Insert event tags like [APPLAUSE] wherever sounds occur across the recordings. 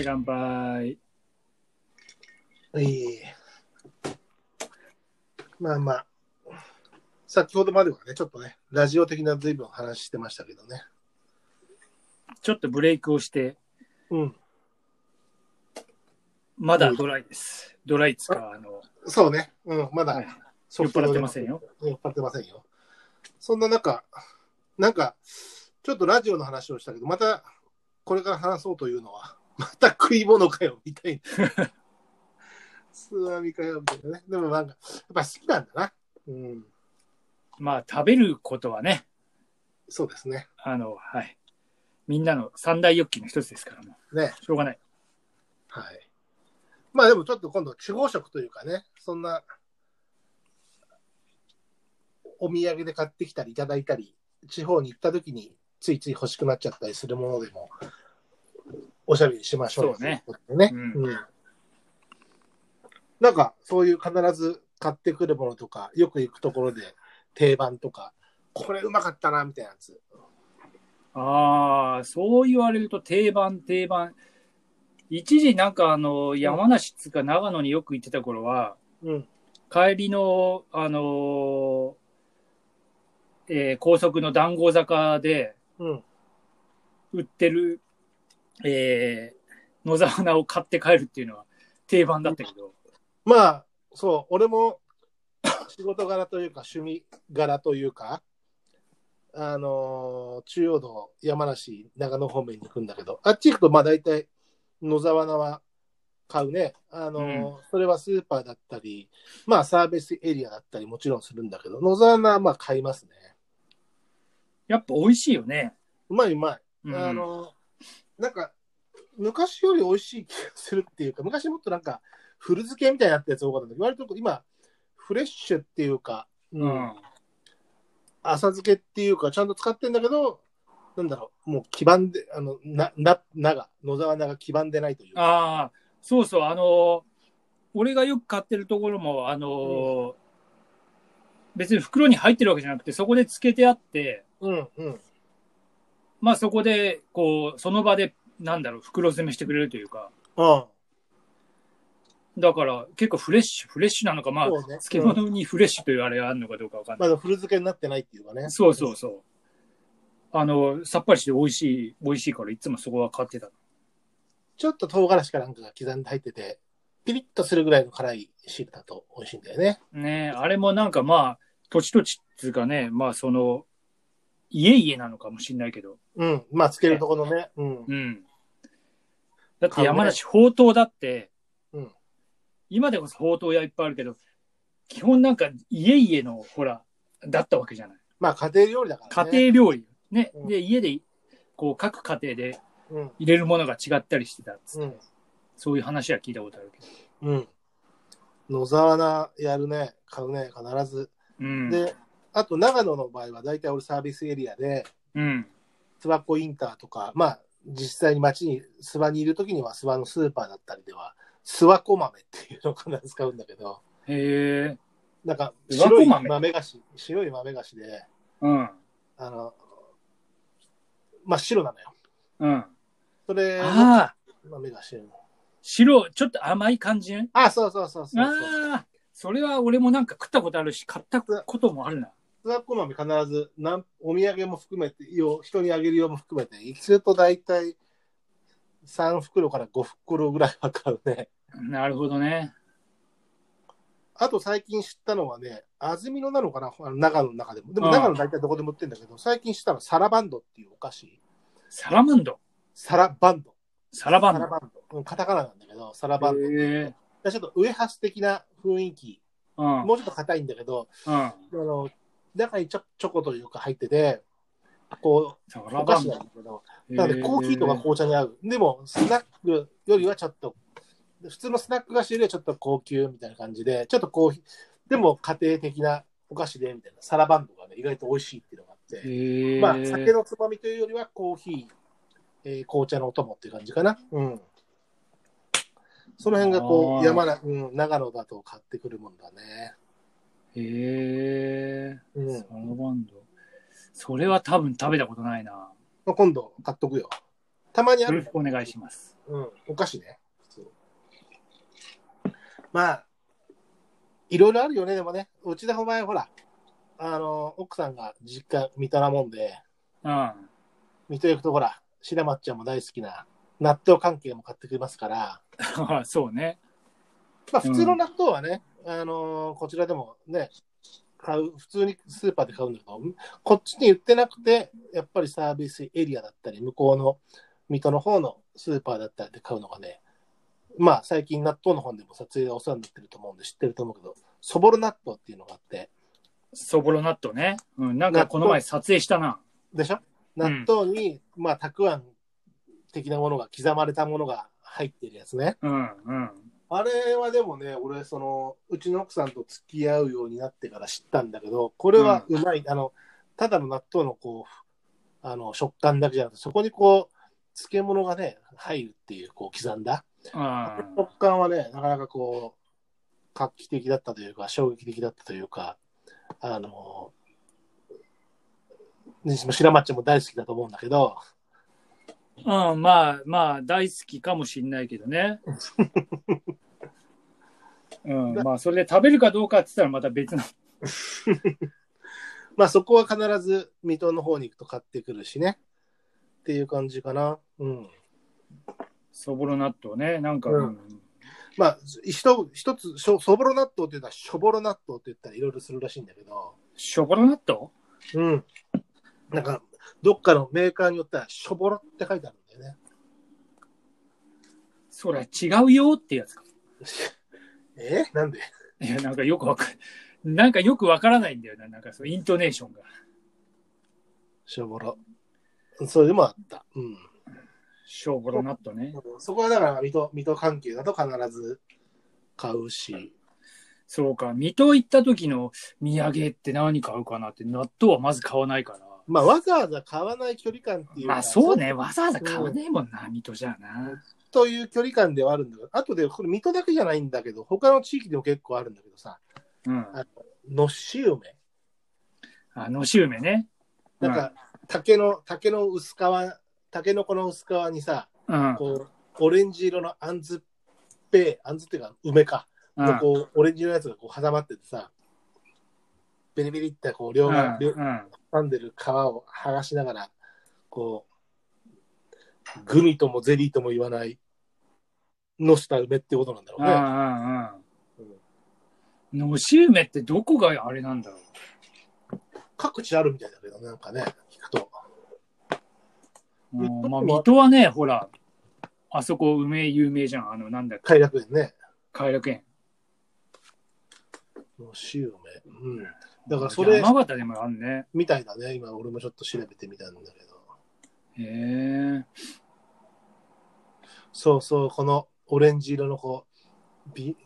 はい、乾杯。いい。まあまあ、先ほどまではね、ちょっとね、ラジオ的な随分話してましたけどね。ちょっとブレイクをして、うん。まだドライです。ドライっつうか、あの、そうね。うん、まだ、はい酔っ払ってませんよ。酔っ払ってませんよ。そんな中、なんか、ちょっとラジオの話をしたけど、また、これから話そうというのは、また食い物かよ、みたいな。つまみかよ、みたいなね。でもなんか、やっぱ好きなんだな。うん。まあ、食べることはね、そうですね。あの、はい。みんなの三大欲求の一つですからもね。う、しょうがない。はい。まあでもちょっと今度地方食というかね、そんなお土産で買ってきたりいただいたり、地方に行った時についつい欲しくなっちゃったりするものでも、おしゃべりしましょうそうねね。うんうんなんかそういう必ず買ってくるものとか、よく行くところで定番とか、これうまかったなみたいなやつ。ああ、そう言われると定番、定番。一時なんかあの、山梨っつうか長野によく行ってた頃は、うん。帰りの、あのーえー高速の談合坂でうん。売ってる、えー野沢菜を買って帰るっていうのは定番だったけど、まあ、そう、俺も仕事柄というか、趣味柄というか、あのー中央道、山梨、長野方面に行くんだけど、あっち行くと、まあ大体、野沢菜は買うね。あのーそれはスーパーだったり、まあサービスエリアだったりもちろんするんだけど、野沢菜はまあ買いますね。やっぱ美味しいよね。うまいうまい。うんあのーなんか、昔より美味しい気がするっていうか、昔もっとなんか、古漬けみたいになったやつ多かったんだけど、割と今、フレッシュっていうか、ううん。浅漬けっていうか、ちゃんと使ってんだけど、なんだろう、もう黄ばんで、あの、な、な、なが、野沢菜が黄ばんでないというか。ああ、そうそう、あのー俺がよく買ってるところも、あのー別に袋に入ってるわけじゃなくて、そこで漬けてあって、うん、うん。まあそこで、こう、その場で、なんだろう、袋詰めしてくれるというか、うん。だから結構フレッシュ、フレッシュなのか、まあ、そうね漬物にフレッシュというあれがあるのかどうかわかんない。まだ古漬けになってないっていうかね。そうそうそう。あの、さっぱりして美味しい、美味しいからいつもそこは買ってた。ちょっと唐辛子かなんかが刻んで入ってて、ピリッとするぐらいの辛い汁だと美味しいんだよね。ねえあれもなんかまあ、土地土地っていうかね、まあその、家々なのかもしれないけど、うん。まあ、つけるところのね。うん。うん。だって山梨、ほうとうだって、うん今でこそほうとう屋いっぱいあるけど、基本なんか家々の、ほら、だったわけじゃない。まあ、家庭料理だからね。家庭料理。ね。うんで、家で、こう、各家庭でうん。入れるものが違ったりしてたっつって、うん。そういう話は聞いたことあるけど。うん。野沢菜やるね。買うね。必ず。うん。で、あと長野の場合は大体俺サービスエリアで、うん。諏訪湖インターとか、まあ、実際に街に、諏訪にいるときには諏訪のスーパーだったりでは、諏訪湖豆っていうのを必ず使うんだけど、へえ。なんか白い湖豆？豆菓子、白い豆菓子で、うん。あの、真っ白なのよ。うん。それのああ、豆菓子。白、ちょっと甘い感じ？ね。あ、そうそうそうそうそう。ああ、それは俺もなんか食ったことあるし、買ったこともあるな。諏訪湖豆必ずなんお土産も含めてよ人にあげるようも含めて一通と大体3袋から5袋ぐらいは買うねなるほどね。あと最近知ったのはね安曇野なのかな？あの長野の中でもでもうん長野大体どこでも売ってるんだけど最近知ったのはサラバンドっていうお菓子サラマンド？サラバンドサラバンド？サラバンドうんカタカナなんだけどサラバンド。ちょっとウエハース的な雰囲気うん。もうちょっと硬いんだけどうん。あの中にちょチョコというか入っててこサうお菓子なんだけどなので、コーヒーとか紅茶に合う。でも、スナックよりはちょっと、普通のスナック菓子よりはちょっと高級みたいな感じで、ちょっとコーヒー、でも家庭的なお菓子で、みたいな、サラバンドがね、意外と美味しいっていうのがあって。まあ、酒のつまみというよりはコーヒー、えー紅茶のお供っていう感じかな。うん。その辺がこう、山な、うん、長野だと買ってくるもんだね。へえ。うんサラバンド。それは多分食べたことないな。まあ、今度買っとくよ。たまにあるお願いします。うん、お菓子ね。まあ、いろいろあるよね、でもね。うちでお前、ほら、あの、奥さんが実家、水戸なもんで、うん。水戸行くとほら、白松ちゃんも大好きな納豆関係も買ってくれますから、[LAUGHS] そうね。まあ普通の納豆はね、あのこちらでもね、買う、普通にスーパーで買うんだけど、こっちに売ってなくて、やっぱりサービスエリアだったり、向こうの水戸の方のスーパーだったりで買うのがね、まあ最近納豆の本でも撮影でお世話になってると思うんで知ってると思うけど、そぼろ納豆っていうのがあって、そぼろ納豆ね。うん。なんかこの前撮影したな。でしょ？うん納豆に、まあたくあん的なものが刻まれたものが入ってるやつね。うん。うん。あれはでもね、俺、その、うちの奥さんと付き合うようになってから知ったんだけど、これはうまい。あの、ただの納豆のこう、あの、食感だけじゃなくて、そこにこう、漬物がね、入るっていう、こう、刻んだ。あ食感はね、なかなかこう、画期的だったというか、衝撃的だったというか、あの、ね白松ちゃんも大好きだと思うんだけど、うん、まあまあ、大好きかもしんないけどね。[LAUGHS] うん、まあ、それで食べるかどうかって言ったらまた別の。[LAUGHS] まあそこは必ず水戸の方に行くと買ってくるしね。っていう感じかな。うん。そぼろ納豆ね。なんか、うんうんまあ、一一つ、しょそぼろ納豆って言ったら、しょぼろ納豆って言ったらいろいろするらしいんだけど、しょぼろ納豆？うん。なんか、どっかのメーカーによっては、しょぼろって書いてあるんだよね。それ違うよってやつか。[LAUGHS] え？なんで？いや、なんかよくわかん、なんかよくわからないんだよな。なんかそう、イントネーションが。しょぼろ。それでもあった。うん。しょぼろ納豆ね。そこはだから、水戸、水戸関係だと必ず買うし、そうか。水戸行った時の土産って何買うかなって、納豆はまず買わないから。まあ、わざわざ買わない距離感っていうかまあそうね。わざわざ買わねえもんな、水戸じゃな。という距離感ではあるんだけど、あとで、これ水戸だけじゃないんだけど、他の地域でも結構あるんだけどさ、うん。あのっし梅。あのし梅ね。なんか、竹の、竹の薄皮、竹のこの薄皮にさ、うん。こう、オレンジ色のあんずっぺい、あんずっていうか、梅か、うん。のこう、オレンジ色のやつがこう挟まっててさ、ベリベリってこう、両側、両うん挟んでる皮を剥がしながら、こう、グミともゼリーとも言わない、のした梅ってことなんだろうね。うんうんうん。のし梅ってどこがあれなんだろう。各地あるみたいだけど、なんかね、聞くと。うんまあ、水戸はね、ほら、あそこ梅有名じゃん。あの、なんだっけ、快楽園ね。偕楽園。のし梅。うん。だからそれ山形でもあるね。みたいだね。今俺もちょっと調べてみたんだけど。へえ。そうそう、このオレンジ色のこう、ビ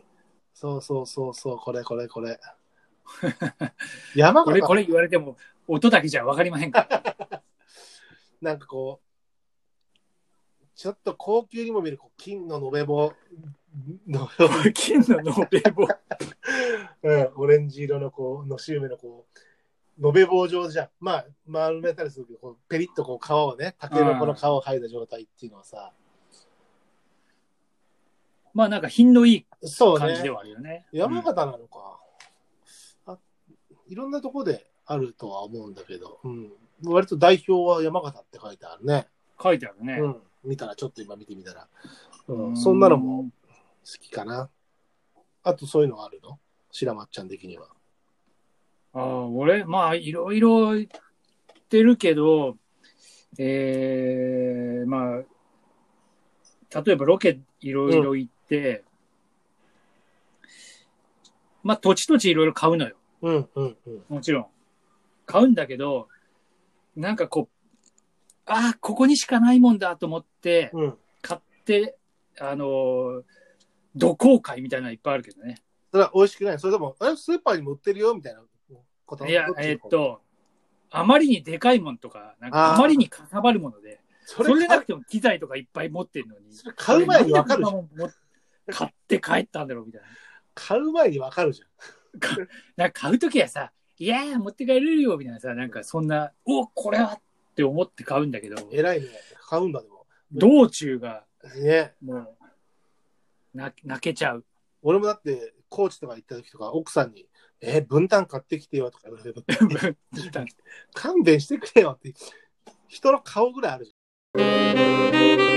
そうそうそうそう、これこれこれ。[LAUGHS] 山形？これこれ言われても、音だけじゃわかりまへんから。[LAUGHS] なんかこう、ちょっと高級にも見るこう金の延べ棒、の [LAUGHS] 金の延べ棒。うん、オレンジ色のこう、のし梅のこう、延べ棒状じゃん。まあ、丸めたりするけど、こうペリッとこう皮をね、竹のこの皮を剥いだ状態っていうのはさ、まあなんか品のいい感じでね。はあるよね。山形なのか、あ。いろんなとこであるとは思うんだけど、うん。割と代表は山形って書いてあるね。書いてあるね。うん。見たら、ちょっと今見てみたら。うん、うんそんなのも好きかな。あとそういうのがあるの？白松ちゃん的には。ああ、俺、まあ、いろいろ言ってるけど、ええまあ、例えばロケいろいろ行って、まあ、土地土地いろいろ買うのよ。うんうんうん。もちろん。買うんだけど、なんかこう、ああ、ここにしかないもんだと思って、うん。買って、あのー、土工会みたいなのいっぱいあるけどね。それは美味しくない？それとも、えスーパーにも売ってるよみたいなこと？いやえーっと、あまりにでかいもんとか、なんかあまりにかさばるもので、それでなくても機材とかいっぱい持ってるのに、それ買う前にわかるでこんなもん持買って帰ったんだろうみたいな。買う前にわかるじゃん。[LAUGHS] なんか買うときはさ、いやー持って帰れるよみたいなさ、なんかそんな、おこれはって思って買うんだけど。偉いね。買うんだでも。道中が、ね。もう、泣けちゃう。俺もだって、コーチとか行った時とか、奥さんに、え、分担買ってきてよとか言われて、[LAUGHS] 勘弁してくれよって、人の顔ぐらいあるじゃん。